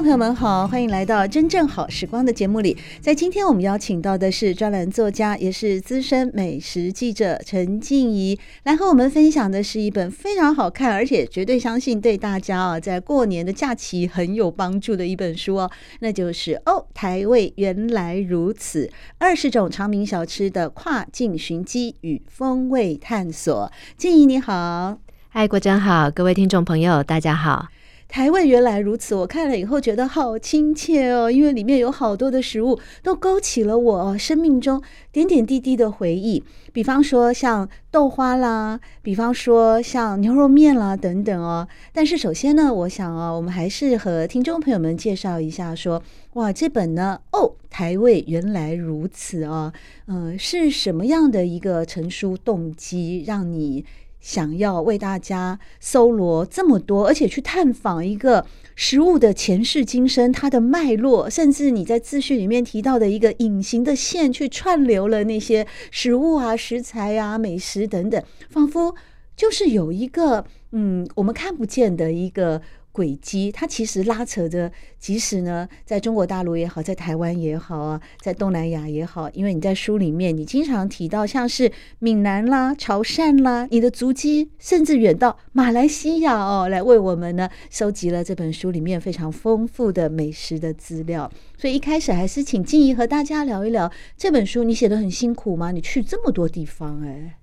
朋友们好，欢迎来到真正好时光的节目里。在今天，我们邀请到的是专栏作家，也是资深美食记者陈静怡，来和我们分享的是一本非常好看，而且绝对相信对大家啊，在过年的假期很有帮助的一本书哦。那就是哦，台味原来如此，二十种常名小吃的跨境寻机与风味探索。静怡你好，嗨，国珍好，各位听众朋友大家好。台味原来如此，我看了以后觉得好亲切哦，因为里面有好多的食物都勾起了我生命中点点滴滴的回忆。比方说像豆花啦，比方说像牛肉面啦等等哦。但是首先呢，我想哦，我们还是和听众朋友们介绍一下说，哇，这本呢哦，台味原来如此哦，嗯、是什么样的一个成书动机让你？想要为大家搜罗这么多，而且去探访一个食物的前世今生，它的脉络，甚至你在自序里面提到的一个隐形的线，去串流了那些食物啊、食材啊、美食等等，仿佛就是有一个嗯，我们看不见的一个。轨迹，它其实拉扯着，即使呢，在中国大陆也好，在台湾也好啊，在东南亚也好，因为你在书里面，你经常提到像是闽南啦、潮汕啦，你的足迹甚至远到马来西亚哦，来为我们呢收集了这本书里面非常丰富的美食的资料。所以一开始还是请静怡和大家聊一聊这本书，你写得很辛苦吗？你去这么多地方，哎。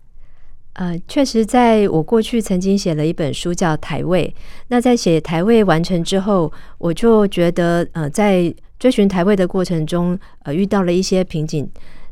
呃，确实，在我过去曾经写了一本书叫《台味》，那在写《台味》完成之后，我就觉得，呃，在追寻台味的过程中，呃，遇到了一些瓶颈。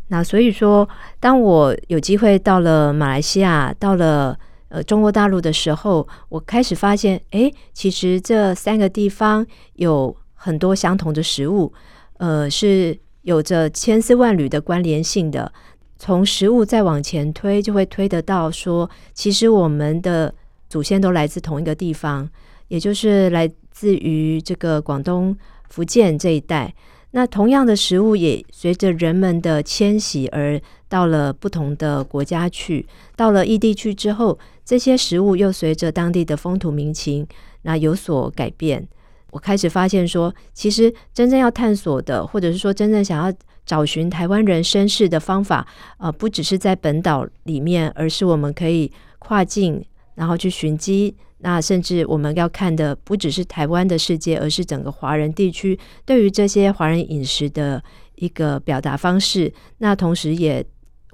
那所以说，当我有机会到了马来西亚，到了呃中国大陆的时候，我开始发现，诶，其实这三个地方有很多相同的食物，呃，是有着千丝万缕的关联性的。从食物再往前推，就会推得到说，其实我们的祖先都来自同一个地方，也就是来自于这个广东、福建这一带。那同样的食物也随着人们的迁徙而到了不同的国家去。到了异地去之后，这些食物又随着当地的风土民情，那有所改变。我开始发现说，其实真正要探索的，或者是说真正想要。找寻台湾人身世的方法，呃，不只是在本岛里面，而是我们可以跨境，然后去寻机。那甚至我们要看的不只是台湾的世界，而是整个华人地区对于这些华人饮食的一个表达方式。那同时也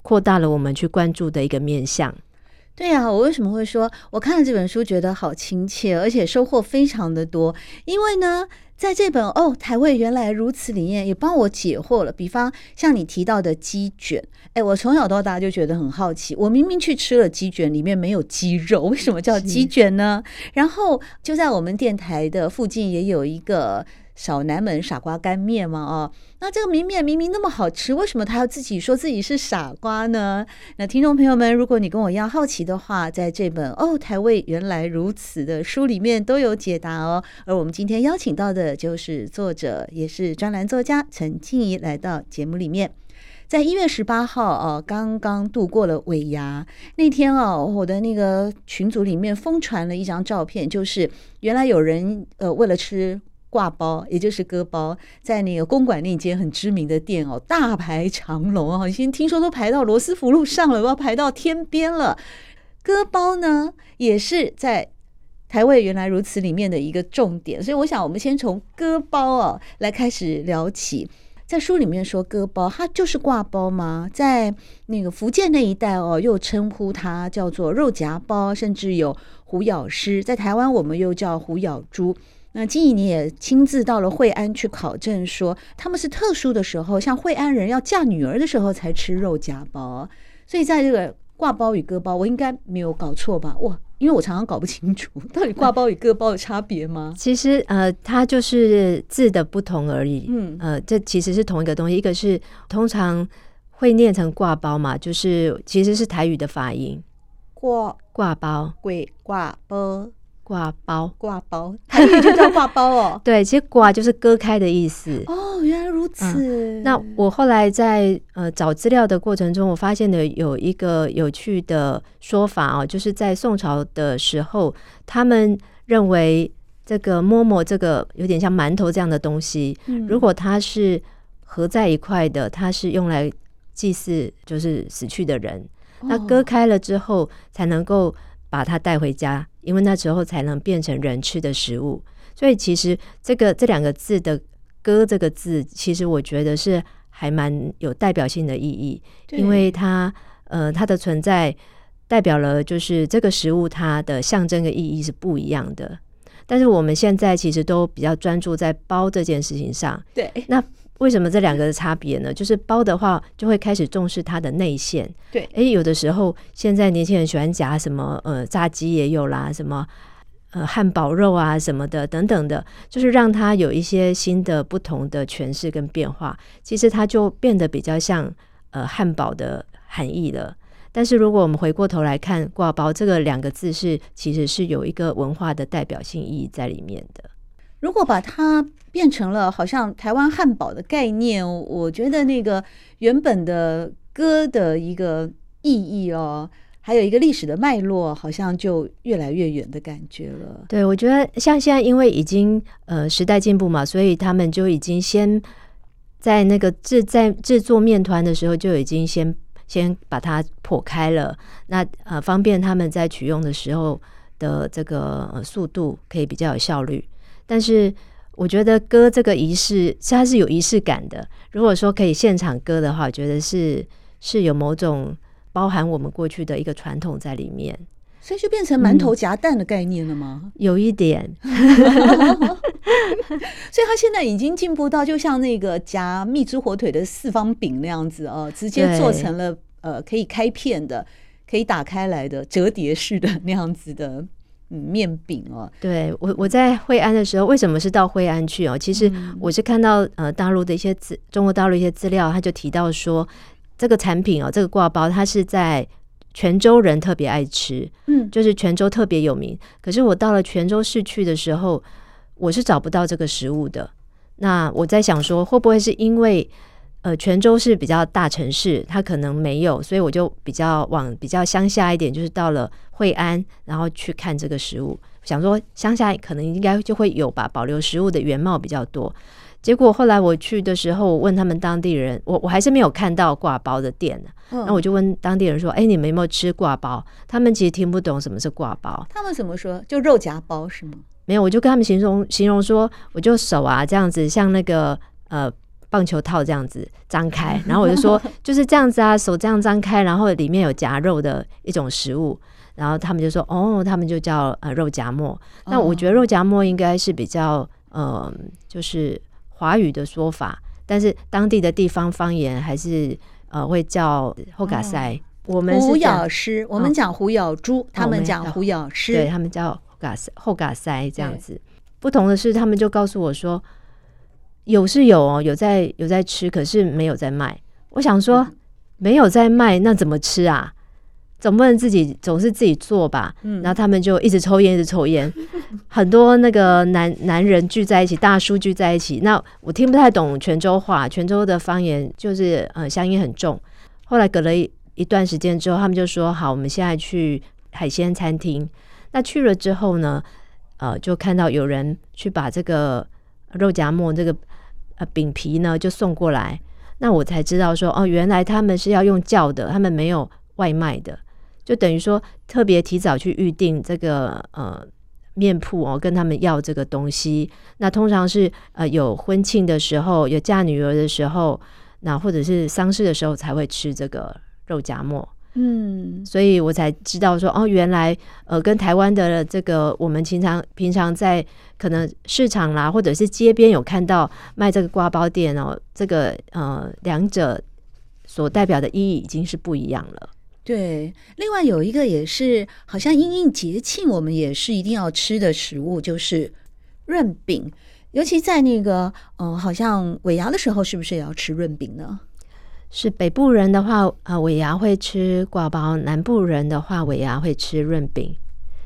扩大了我们去关注的一个面向。对呀、啊，我为什么会说我看了这本书觉得好亲切，而且收获非常的多？因为呢。在这本哦，台味原来如此里面也帮我解惑了。比方像你提到的鸡卷，哎，我从小到大就觉得很好奇。我明明去吃了鸡卷，里面没有鸡肉，为什么叫鸡卷呢？然后就在我们电台的附近也有一个。小南门傻瓜干面嘛，哦，那这个明面明明那么好吃，为什么他要自己说自己是傻瓜呢？那听众朋友们，如果你跟我一样好奇的话，在这本哦，台味原来如此的书里面都有解答哦。而我们今天邀请到的就是作者，也是专栏作家陈静怡来到节目里面。在一月十八号哦，刚刚度过了尾牙那天哦，我的那个群组里面疯传了一张照片，就是原来有人呃为了吃。挂包，也就是割包，在那个公馆那间很知名的店哦，大排长龙啊！已经听说都排到罗斯福路上了，要排到天边了。割包呢，也是在台味原来如此里面的一个重点，所以我想我们先从割包哦来开始聊起。在书里面说割包，它就是挂包吗？在那个福建那一带哦，又称呼它叫做肉夹包，甚至有虎咬狮，在台湾我们又叫虎咬猪。那金怡你也亲自到了惠安去考证，说他们是特殊的时候，像惠安人要嫁女儿的时候才吃肉夹包，所以在这个挂包与割包，我应该没有搞错吧？哇，因为我常常搞不清楚，到底挂包与割包有差别吗？其实呃，它就是字的不同而已。嗯，呃，这其实是同一个东西，一个是通常会念成挂包嘛，就是其实是台语的发音，挂挂包，鬼挂包。刈包，挂包，台语就叫挂包哦。对，其实挂就是割开的意思。哦，原来如此。嗯、那我后来在呃找资料的过程中，我发现的有一个有趣的说法哦，就是在宋朝的时候，他们认为这个馍馍这个有点像馒头这样的东西，嗯、如果它是合在一块的，它是用来祭祀就是死去的人。哦、那割开了之后，才能够把它带回家。因为那时候才能变成人吃的食物，所以其实这个这两个字的“割”这个字，其实我觉得是还蛮有代表性的意义，因为它呃它的存在代表了就是这个食物它的象征的意义是不一样的。但是我们现在其实都比较专注在包这件事情上，对，那。为什么这两个的差别呢？就是包的话，就会开始重视它的内馅。对，诶，有的时候现在年轻人喜欢夹什么呃炸鸡也有啦，什么呃汉堡肉啊什么的等等的，就是让它有一些新的不同的诠释跟变化。其实它就变得比较像呃汉堡的含义了。但是如果我们回过头来看“挂包”这个两个字是，是其实是有一个文化的代表性意义在里面的。如果把它变成了好像台湾汉堡的概念，我觉得那个原本的歌的一个意义哦，还有一个历史的脉络，好像就越来越远的感觉了。对，我觉得像现在因为已经呃时代进步嘛，所以他们就已经先在那个制在制作面团的时候就已经先先把它破开了，那呃方便他们在取用的时候的这个、呃、速度可以比较有效率。但是我觉得割这个仪式，它是有仪式感的。如果说可以现场割的话，我觉得是是有某种包含我们过去的一个传统在里面，所以就变成馒头夹蛋的概念了吗？嗯、有一点，所以他现在已经进步到就像那个夹蜜汁火腿的四方饼那样子哦，直接做成了呃可以开片的、可以打开来的折叠式的那样子的。嗯，面饼哦，对我我在惠安的时候，为什么是到惠安去哦？其实我是看到呃大陆的一些资，中国大陆一些资料，他就提到说这个产品哦，这个挂包它是在泉州人特别爱吃，嗯，就是泉州特别有名。可是我到了泉州市去的时候，我是找不到这个食物的。那我在想说，会不会是因为？呃，泉州是比较大城市，它可能没有，所以我就比较往比较乡下一点，就是到了惠安，然后去看这个食物，想说乡下可能应该就会有吧，保留食物的原貌比较多。结果后来我去的时候，我问他们当地人，我我还是没有看到挂包的店呢。那、嗯、我就问当地人说：“哎，你们有没有吃挂包？”他们其实听不懂什么是挂包。他们怎么说？就肉夹包是吗？没有，我就跟他们形容形容说，我就手啊这样子，像那个呃。棒球套这样子张开，然后我就说就是这样子啊，手这样张开，然后里面有夹肉的一种食物，然后他们就说哦，他们就叫呃肉夹馍。那我觉得肉夹馍应该是比较呃就是华语的说法，但是当地的地方方言还是呃会叫后嘎塞。我们虎咬狮，我们讲虎咬猪，他们讲虎咬狮，对他们叫后嘎塞后嘎塞这样子。不同的是，他们就告诉我说。有是有哦，有在有在吃，可是没有在卖。我想说，没有在卖，那怎么吃啊？总不能自己总是自己做吧？嗯，然后他们就一直抽烟，一直抽烟。很多那个男男人聚在一起，大叔聚在一起。那我听不太懂泉州话，泉州的方言就是呃乡音很重。后来隔了一一段时间之后，他们就说好，我们现在去海鲜餐厅。那去了之后呢，呃，就看到有人去把这个肉夹馍这个。饼皮呢就送过来，那我才知道说哦，原来他们是要用叫的，他们没有外卖的，就等于说特别提早去预定这个呃面铺哦，跟他们要这个东西。那通常是呃有婚庆的时候，有嫁女儿的时候，那或者是丧事的时候才会吃这个肉夹馍。嗯，所以我才知道说哦，原来呃，跟台湾的这个我们平常平常在可能市场啦，或者是街边有看到卖这个瓜包店哦，这个呃两者所代表的意义已经是不一样了。对，另外有一个也是好像因应节庆，我们也是一定要吃的食物，就是润饼。尤其在那个嗯，好像尾牙的时候，是不是也要吃润饼呢？是北部人的话，呃，尾牙会吃挂包；南部人的话，尾牙会吃润饼。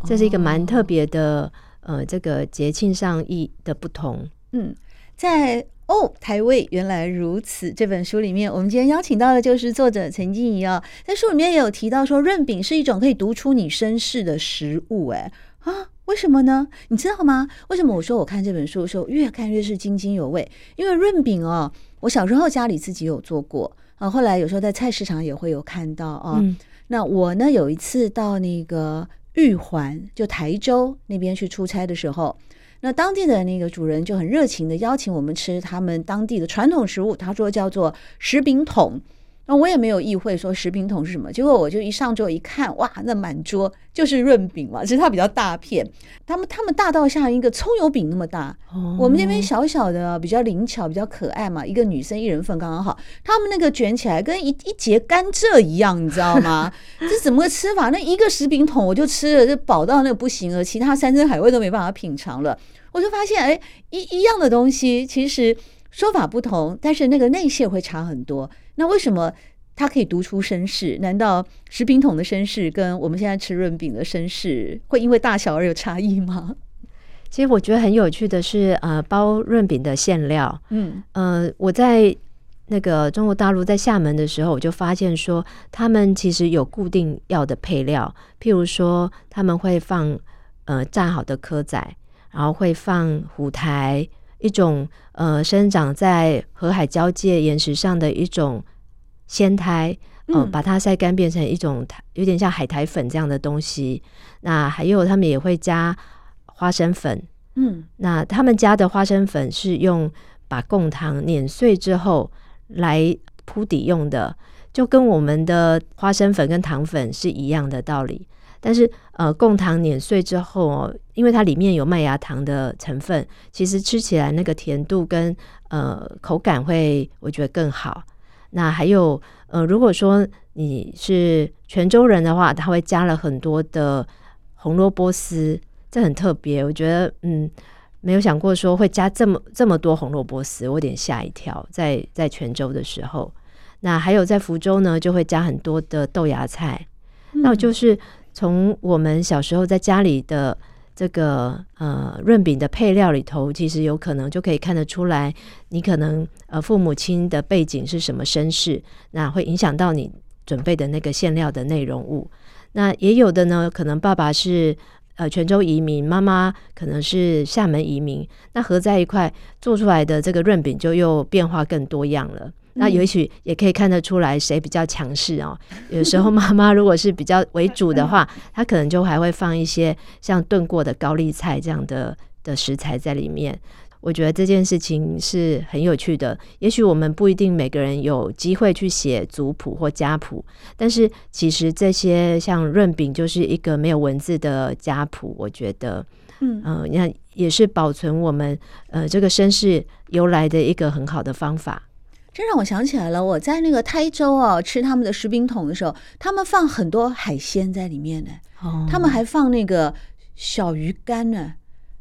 这是一个蛮特别的，哦、呃，这个节庆上意的不同。嗯，在哦，台味原来如此这本书里面，我们今天邀请到的就是作者陈静怡哦，在书里面也有提到说，润饼是一种可以读出你身世的食物。哎啊，为什么呢？你知道吗？为什么我说我看这本书的时候越看越是津津有味？因为润饼哦，我小时候家里自己有做过。啊，后来有时候在菜市场也会有看到啊。嗯、那我呢，有一次到那个玉环，就台州那边去出差的时候，那当地的那个主人就很热情的邀请我们吃他们当地的传统食物，他说叫做石饼桶。那我也没有意会说食品桶是什么，结果我就一上桌一看，哇，那满桌就是润饼嘛，只是它比较大片，他们他们大到像一个葱油饼那么大，哦、我们这边小小的，比较灵巧，比较可爱嘛，一个女生一人份刚刚好。他们那个卷起来跟一一节甘蔗一样，你知道吗？这怎么个吃法？那一个食品桶我就吃了，就饱到那个不行了，其他山珍海味都没办法品尝了。我就发现，哎，一一样的东西，其实说法不同，但是那个内馅会差很多。那为什么它可以读出身世？难道食品桶的身世跟我们现在吃润饼的身世会因为大小而有差异吗？其实我觉得很有趣的是，呃，包润饼的馅料，嗯，呃，我在那个中国大陆在厦门的时候，我就发现说，他们其实有固定要的配料，譬如说他们会放呃炸好的蚵仔，然后会放虎苔。一种呃，生长在河海交界岩石上的一种仙苔，呃，把它晒干变成一种有点像海苔粉这样的东西。那还有他们也会加花生粉，嗯，那他们加的花生粉是用把贡糖碾碎之后来铺底用的，就跟我们的花生粉跟糖粉是一样的道理。但是，呃，贡糖碾碎之后哦，因为它里面有麦芽糖的成分，其实吃起来那个甜度跟呃口感会，我觉得更好。那还有，呃，如果说你是泉州人的话，他会加了很多的红萝卜丝，这很特别。我觉得，嗯，没有想过说会加这么这么多红萝卜丝，我有点吓一跳。在在泉州的时候，那还有在福州呢，就会加很多的豆芽菜，嗯、那就是。从我们小时候在家里的这个呃润饼的配料里头，其实有可能就可以看得出来，你可能呃父母亲的背景是什么身世，那会影响到你准备的那个馅料的内容物。那也有的呢，可能爸爸是呃泉州移民，妈妈可能是厦门移民，那合在一块做出来的这个润饼就又变化更多样了。那也许也可以看得出来谁比较强势哦。有时候 妈妈如果是比较为主的话，她可能就还会放一些像炖过的高丽菜这样的的食材在里面。我觉得这件事情是很有趣的。也许我们不一定每个人有机会去写族谱或家谱，但是其实这些像润饼就是一个没有文字的家谱。我觉得，嗯嗯，那、呃、也是保存我们呃这个身世由来的一个很好的方法。这让我想起来了，我在那个台州哦吃他们的石饼桶的时候，他们放很多海鲜在里面呢。哦，他们还放那个小鱼干呢，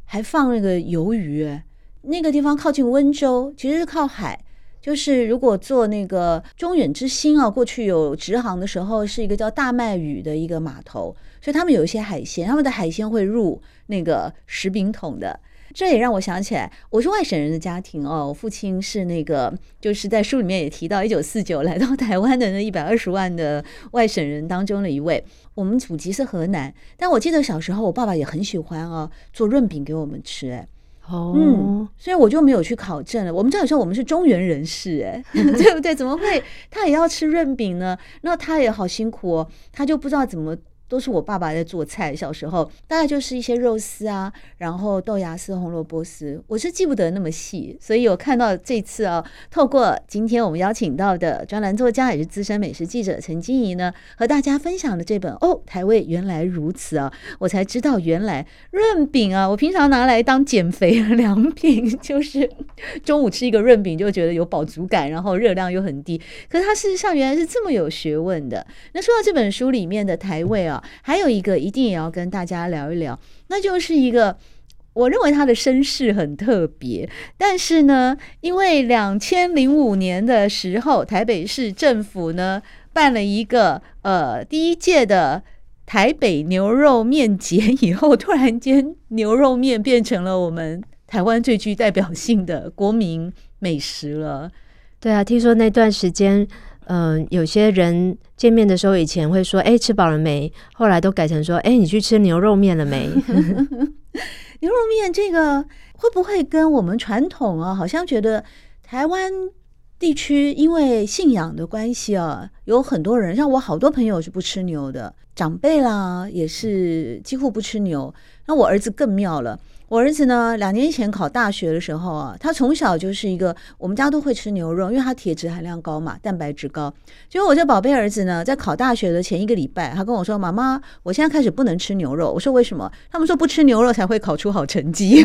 还放那个鱿鱼。那个地方靠近温州，其实是靠海。就是如果坐那个中远之星啊，过去有直航的时候，是一个叫大麦屿的一个码头，所以他们有一些海鲜，他们的海鲜会入那个石饼桶的。这也让我想起来，我是外省人的家庭哦。我父亲是那个，就是在书里面也提到，一九四九来到台湾的那一百二十万的外省人当中的一位。我们祖籍是河南，但我记得小时候我爸爸也很喜欢哦，做润饼给我们吃。哎，哦，嗯，所以我就没有去考证了。我们这样说，我们是中原人士，哎，对不对？怎么会他也要吃润饼呢？那他也好辛苦哦，他就不知道怎么。都是我爸爸在做菜。小时候大概就是一些肉丝啊，然后豆芽丝、红萝卜丝，我是记不得那么细。所以我看到这次啊，透过今天我们邀请到的专栏作家，也是资深美食记者陈静怡呢，和大家分享的这本哦，台味原来如此啊，我才知道原来润饼啊，我平常拿来当减肥良品，就是中午吃一个润饼就觉得有饱足感，然后热量又很低。可是它事实上原来是这么有学问的。那说到这本书里面的台味啊，还有一个一定也要跟大家聊一聊，那就是一个我认为他的身世很特别，但是呢，因为两千零五年的时候，台北市政府呢办了一个呃第一届的台北牛肉面节以后，突然间牛肉面变成了我们台湾最具代表性的国民美食了。对啊，听说那段时间。嗯、有些人见面的时候，以前会说：“哎，吃饱了没？”后来都改成说：“哎，你去吃牛肉面了没？”牛肉面这个会不会跟我们传统啊？好像觉得台湾地区因为信仰的关系啊，有很多人，像我好多朋友是不吃牛的，长辈啦也是几乎不吃牛。那我儿子更妙了。我儿子呢，两年前考大学的时候啊，他从小就是一个我们家都会吃牛肉，因为他铁质含量高嘛，蛋白质高。结果我这宝贝儿子呢，在考大学的前一个礼拜，他跟我说：“妈妈，我现在开始不能吃牛肉。”我说：“为什么？”他们说：“不吃牛肉才会考出好成绩。”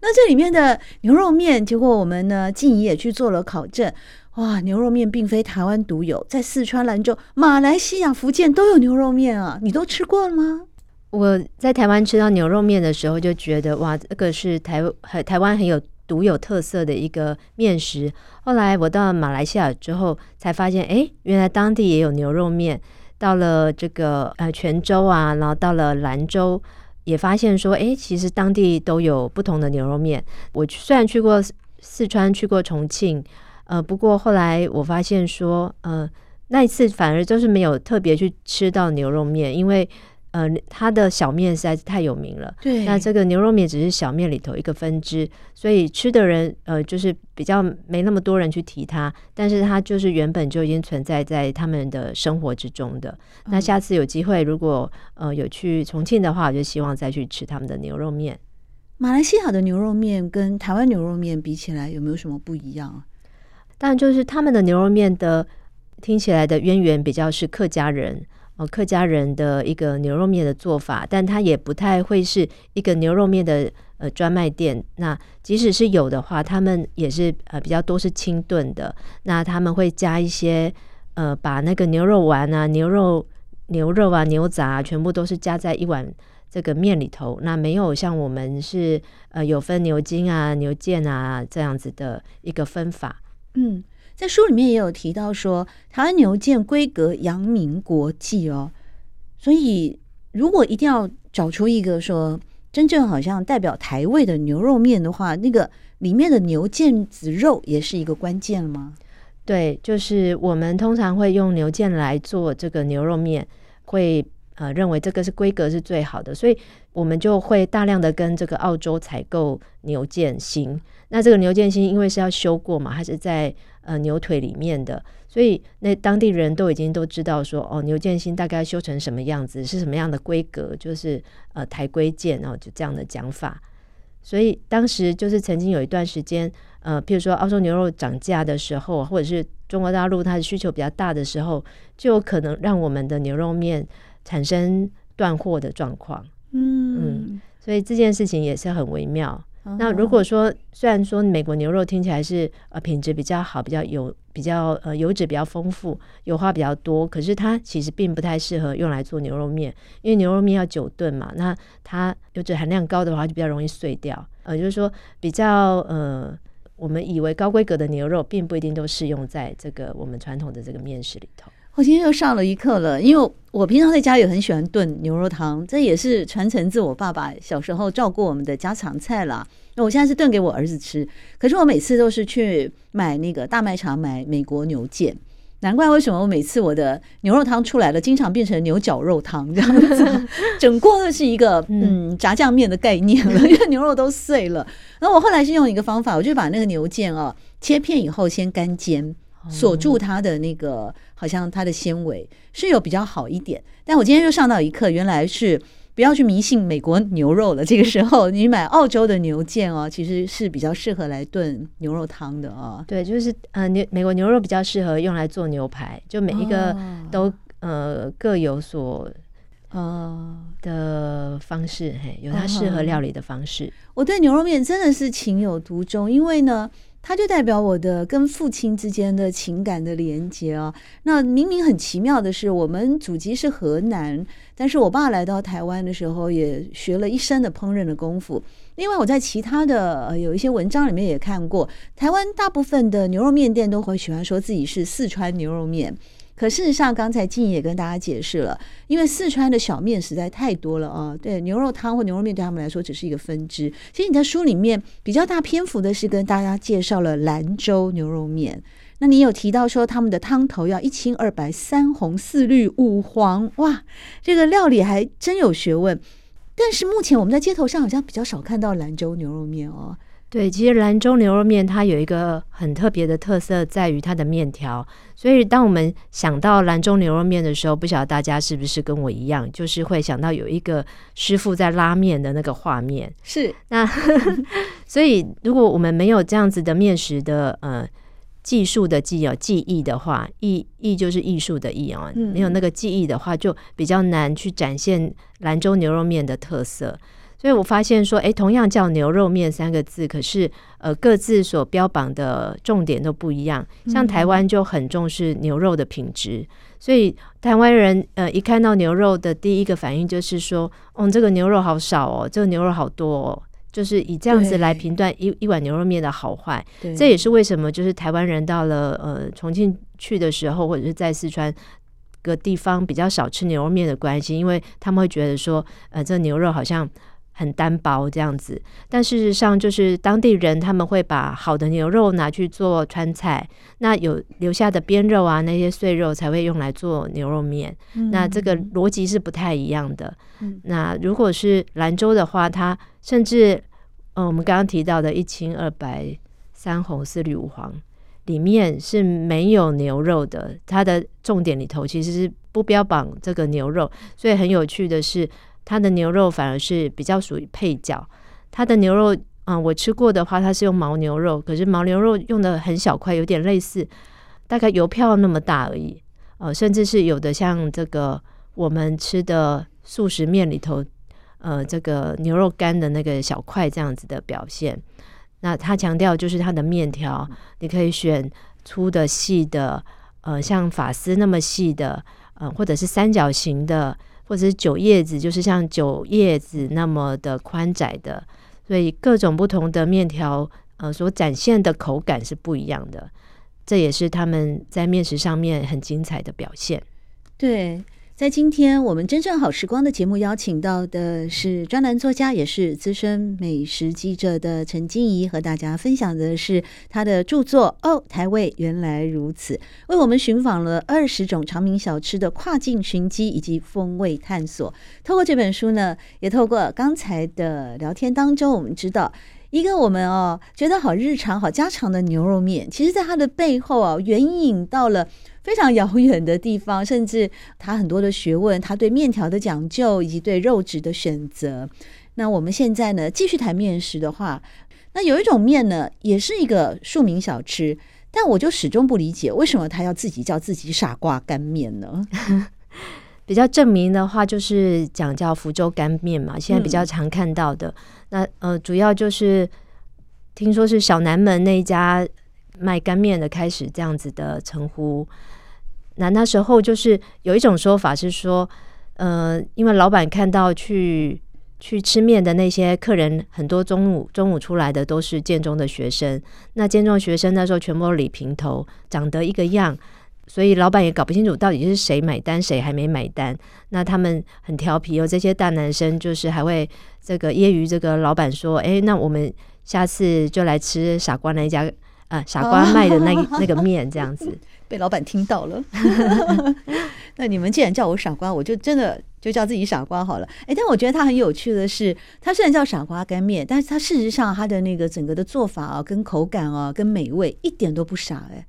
那这里面的牛肉面，结果我们呢，静怡也去做了考证。哇，牛肉面并非台湾独有，在四川、兰州、马来西亚、福建都有牛肉面啊！你都吃过了吗？我在台湾吃到牛肉面的时候，就觉得哇，这个是台很台湾很有独有特色的一个面食。后来我到了马来西亚之后，才发现，哎，原来当地也有牛肉面。到了这个呃泉州啊，然后到了兰州，也发现说，哎，其实当地都有不同的牛肉面。我虽然去过四川，去过重庆，呃，不过后来我发现说，呃，那一次反而就是没有特别去吃到牛肉面，因为。呃，它的小面实在是太有名了。对，那这个牛肉面只是小面里头一个分支，所以吃的人呃，就是比较没那么多人去提它。但是它就是原本就已经存在在他们的生活之中的。嗯、那下次有机会，如果呃有去重庆的话，我就希望再去吃他们的牛肉面。马来西亚的牛肉面跟台湾牛肉面比起来，有没有什么不一样啊？当然，就是他们的牛肉面的听起来的渊源比较是客家人。哦，客家人的一个牛肉面的做法，但它也不太会是一个牛肉面的呃专卖店。那即使是有的话，他们也是呃比较多是清炖的。那他们会加一些呃，把那个牛肉丸啊、牛肉牛肉啊、牛杂，全部都是加在一碗这个面里头。那没有像我们是呃有分牛筋啊、牛腱啊这样子的一个分法。嗯。在书里面也有提到说，台湾牛腱规格扬名国际哦，所以如果一定要找出一个说真正好像代表台味的牛肉面的话，那个里面的牛腱子肉也是一个关键吗？对，就是我们通常会用牛腱来做这个牛肉面，会呃认为这个是规格是最好的，所以我们就会大量的跟这个澳洲采购牛腱心。那这个牛腱心因为是要修过嘛，还是在呃，牛腿里面的，所以那当地人都已经都知道说，哦，牛腱心大概修成什么样子，是什么样的规格，就是呃台规腱，然后就这样的讲法。所以当时就是曾经有一段时间，呃，譬如说澳洲牛肉涨价的时候，或者是中国大陆它的需求比较大的时候，就有可能让我们的牛肉面产生断货的状况。嗯嗯，所以这件事情也是很微妙。那如果说，虽然说美国牛肉听起来是呃品质比较好，比较油，比较呃油脂比较丰富，油花比较多，可是它其实并不太适合用来做牛肉面，因为牛肉面要久炖嘛，那它油脂含量高的话就比较容易碎掉。呃，就是说比较呃，我们以为高规格的牛肉，并不一定都适用在这个我们传统的这个面食里头。我今天又上了一课了，因为我平常在家也很喜欢炖牛肉汤，这也是传承自我爸爸小时候照顾我们的家常菜啦。那我现在是炖给我儿子吃，可是我每次都是去买那个大卖场买美国牛腱，难怪为什么我每次我的牛肉汤出来了，经常变成牛绞肉汤这样子，整锅的是一个嗯炸酱面的概念了，因为牛肉都碎了。然后我后来是用一个方法，我就把那个牛腱啊切片以后先干煎。锁住它的那个，好像它的纤维是有比较好一点。但我今天又上到一课，原来是不要去迷信美国牛肉了。这个时候你买澳洲的牛腱哦，其实是比较适合来炖牛肉汤的啊。对，就是呃牛美国牛肉比较适合用来做牛排，就每一个都呃各有所。呃，的方式嘿，有它适合料理的方式。我对牛肉面真的是情有独钟，因为呢，它就代表我的跟父亲之间的情感的连接啊。那明明很奇妙的是，我们祖籍是河南，但是我爸来到台湾的时候，也学了一身的烹饪的功夫。另外，我在其他的呃有一些文章里面也看过，台湾大部分的牛肉面店都会喜欢说自己是四川牛肉面。可事实上，刚才静也跟大家解释了，因为四川的小面实在太多了啊。对，牛肉汤或牛肉面对他们来说只是一个分支。其实你在书里面比较大篇幅的是跟大家介绍了兰州牛肉面。那你有提到说他们的汤头要一清二白、三红四绿五黄，哇，这个料理还真有学问。但是目前我们在街头上好像比较少看到兰州牛肉面哦。对，其实兰州牛肉面它有一个很特别的特色，在于它的面条。所以当我们想到兰州牛肉面的时候，不晓得大家是不是跟我一样，就是会想到有一个师傅在拉面的那个画面。是那，所以如果我们没有这样子的面食的呃技术的技哦技艺的话，艺艺就是艺术的艺哦，没有那个技艺的话，就比较难去展现兰州牛肉面的特色。所以我发现说，诶，同样叫牛肉面三个字，可是呃，各自所标榜的重点都不一样。像台湾就很重视牛肉的品质，所以台湾人呃一看到牛肉的第一个反应就是说，哦，这个牛肉好少哦，这个牛肉好多哦，就是以这样子来评断一一碗牛肉面的好坏。这也是为什么就是台湾人到了呃重庆去的时候，或者是在四川个地方比较少吃牛肉面的关系，因为他们会觉得说，呃，这牛肉好像。很单薄这样子，但事实上就是当地人他们会把好的牛肉拿去做川菜，那有留下的边肉啊，那些碎肉才会用来做牛肉面。嗯、那这个逻辑是不太一样的。嗯、那如果是兰州的话，它甚至嗯、呃，我们刚刚提到的一清二白、三红四绿五黄里面是没有牛肉的，它的重点里头其实是不标榜这个牛肉，所以很有趣的是。它的牛肉反而是比较属于配角。它的牛肉，嗯，我吃过的话，它是用牦牛肉，可是牦牛肉用的很小块，有点类似大概邮票那么大而已。呃，甚至是有的像这个我们吃的速食面里头，呃，这个牛肉干的那个小块这样子的表现。那他强调就是它的面条，你可以选粗的、细的，呃，像发丝那么细的，呃，或者是三角形的。或者是韭叶子，就是像韭叶子那么的宽窄的，所以各种不同的面条，呃，所展现的口感是不一样的，这也是他们在面食上面很精彩的表现。对。在今天我们真正好时光的节目，邀请到的是专栏作家，也是资深美食记者的陈静怡，和大家分享的是她的著作《哦，台味原来如此》，为我们寻访了二十种长名小吃的跨境寻机以及风味探索。透过这本书呢，也透过刚才的聊天当中，我们知道一个我们哦觉得好日常、好家常的牛肉面，其实在它的背后啊，援引到了。非常遥远的地方，甚至它很多的学问，它对面条的讲究以及对肉质的选择。那我们现在呢，继续谈面食的话，那有一种面呢，也是一个庶民小吃，但我就始终不理解，为什么他要自己叫自己傻瓜干面呢？比较证明的话，就是讲叫福州干面嘛，现在比较常看到的。嗯、那呃，主要就是听说是小南门那一家卖干面的开始这样子的称呼。那那时候就是有一种说法是说，呃，因为老板看到去去吃面的那些客人，很多中午中午出来的都是建中的学生，那建中学生那时候全部都理平头，长得一个样，所以老板也搞不清楚到底是谁买单，谁还没买单。那他们很调皮哦，这些大男生就是还会这个揶揄这个老板说：“哎，那我们下次就来吃傻瓜那一家啊，傻瓜卖的那那个面这样子。”被老板听到了，那你们既然叫我傻瓜，我就真的就叫自己傻瓜好了。哎，但我觉得它很有趣的是，它虽然叫傻瓜干面，但是它事实上它的那个整个的做法啊，跟口感啊，跟美味一点都不傻。哎，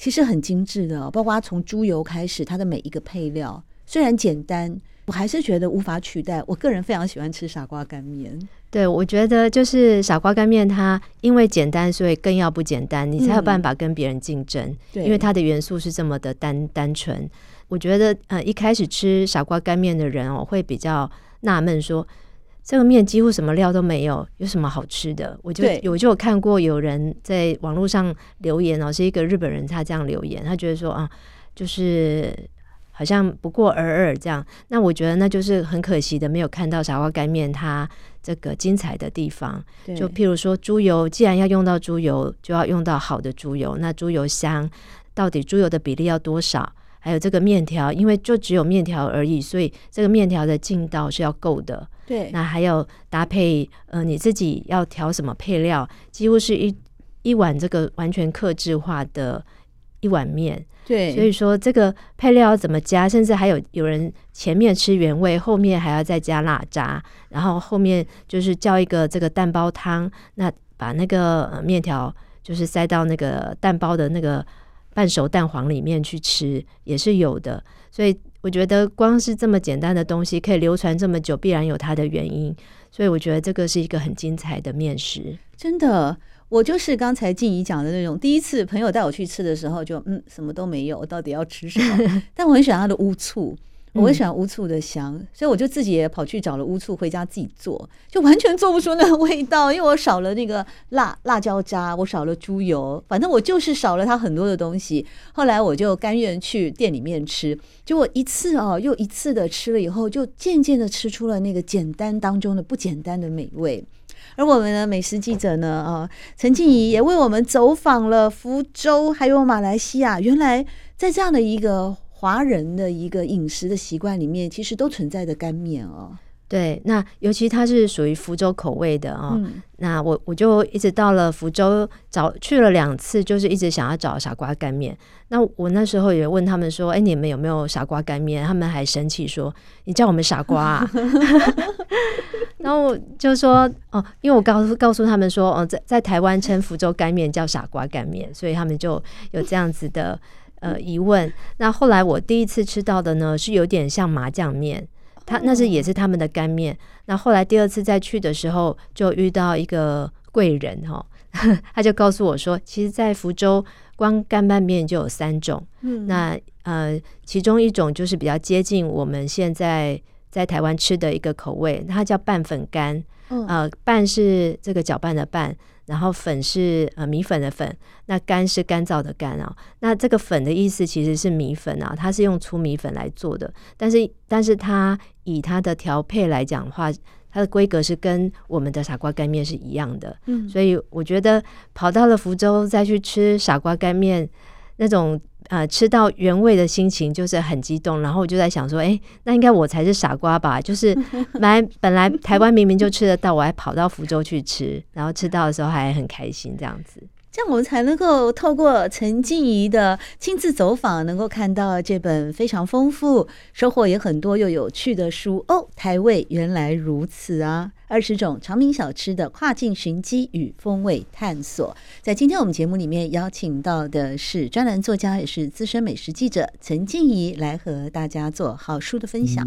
其实很精致的，包括从猪油开始，它的每一个配料虽然简单，我还是觉得无法取代。我个人非常喜欢吃傻瓜干面。对，我觉得就是傻瓜干面，它因为简单，所以更要不简单，你才有办法跟别人竞争。因为它的元素是这么的单单纯。我觉得，呃，一开始吃傻瓜干面的人哦，会比较纳闷说。这个面几乎什么料都没有，有什么好吃的？我就我就有看过有人在网络上留言哦，是一个日本人，他这样留言，他觉得说啊，就是好像不过尔尔这样。那我觉得那就是很可惜的，没有看到傻瓜干面它这个精彩的地方。就譬如说猪油，既然要用到猪油，就要用到好的猪油。那猪油香到底猪油的比例要多少？还有这个面条，因为就只有面条而已，所以这个面条的劲道是要够的。对，那还有搭配，呃，你自己要调什么配料，几乎是一一碗这个完全克制化的一碗面。对，所以说这个配料要怎么加，甚至还有有人前面吃原味，后面还要再加辣渣，然后后面就是叫一个这个蛋包汤，那把那个呃面条就是塞到那个蛋包的那个。半熟蛋黄里面去吃也是有的，所以我觉得光是这么简单的东西可以流传这么久，必然有它的原因。所以我觉得这个是一个很精彩的面食。真的，我就是刚才静怡讲的那种，第一次朋友带我去吃的时候就，就嗯什么都没有，我到底要吃什么？但我很喜欢它的乌醋。我很喜欢乌醋的香，嗯，所以我就自己也跑去找了乌醋回家自己做，就完全做不出那个味道，因为我少了那个辣辣椒渣，我少了猪油，反正我就是少了它很多的东西。后来我就甘愿去店里面吃，结果一次哦又一次的吃了以后，就渐渐的吃出了那个简单当中的不简单的美味。而我们的美食记者呢，啊，陈静怡也为我们走访了福州还有马来西亚，原来在这样的一个。华人的一个饮食的习惯里面，其实都存在的干面哦。对，那尤其它是属于福州口味的哦。嗯、那我我就一直到了福州找去了两次，就是一直想要找傻瓜干面。那我那时候也问他们说：“哎，你们有没有傻瓜干面？”他们还生气说：“你叫我们傻瓜啊？” 然后就说：“哦，因为我告诉告诉他们说，哦，在在台湾称福州干面叫傻瓜干面，所以他们就有这样子的。”呃，疑问。那后来我第一次吃到的呢，是有点像麻酱面，他那是也是他们的干面。那后来第二次再去的时候，就遇到一个贵人哈，他就告诉我说，其实，在福州光干拌面就有三种。嗯，那呃，其中一种就是比较接近我们现在在台湾吃的一个口味，它叫拌粉干。嗯呃，拌是这个搅拌的拌。然后粉是呃米粉的粉，那干是干燥的干啊。那这个粉的意思其实是米粉啊，它是用粗米粉来做的。但是，但是它以它的调配来讲的话，它的规格是跟我们的傻瓜干面是一样的。嗯，所以我觉得跑到了福州再去吃傻瓜干面那种。呃，吃到原味的心情就是很激动，然后我就在想说，哎，那应该我才是傻瓜吧？就是 来本来台湾明明就吃得到，我还跑到福州去吃，然后吃到的时候还很开心，这样子。这样我们才能够透过陈静怡的亲自走访，能够看到这本非常丰富、收获也很多又有趣的书哦。台味原来如此啊！二十种长名小吃的跨境寻机与风味探索，在今天我们节目里面邀请到的是专栏作家，也是资深美食记者陈静怡，来和大家做好书的分享。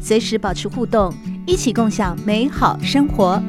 随时保持互动，一起共享美好生活。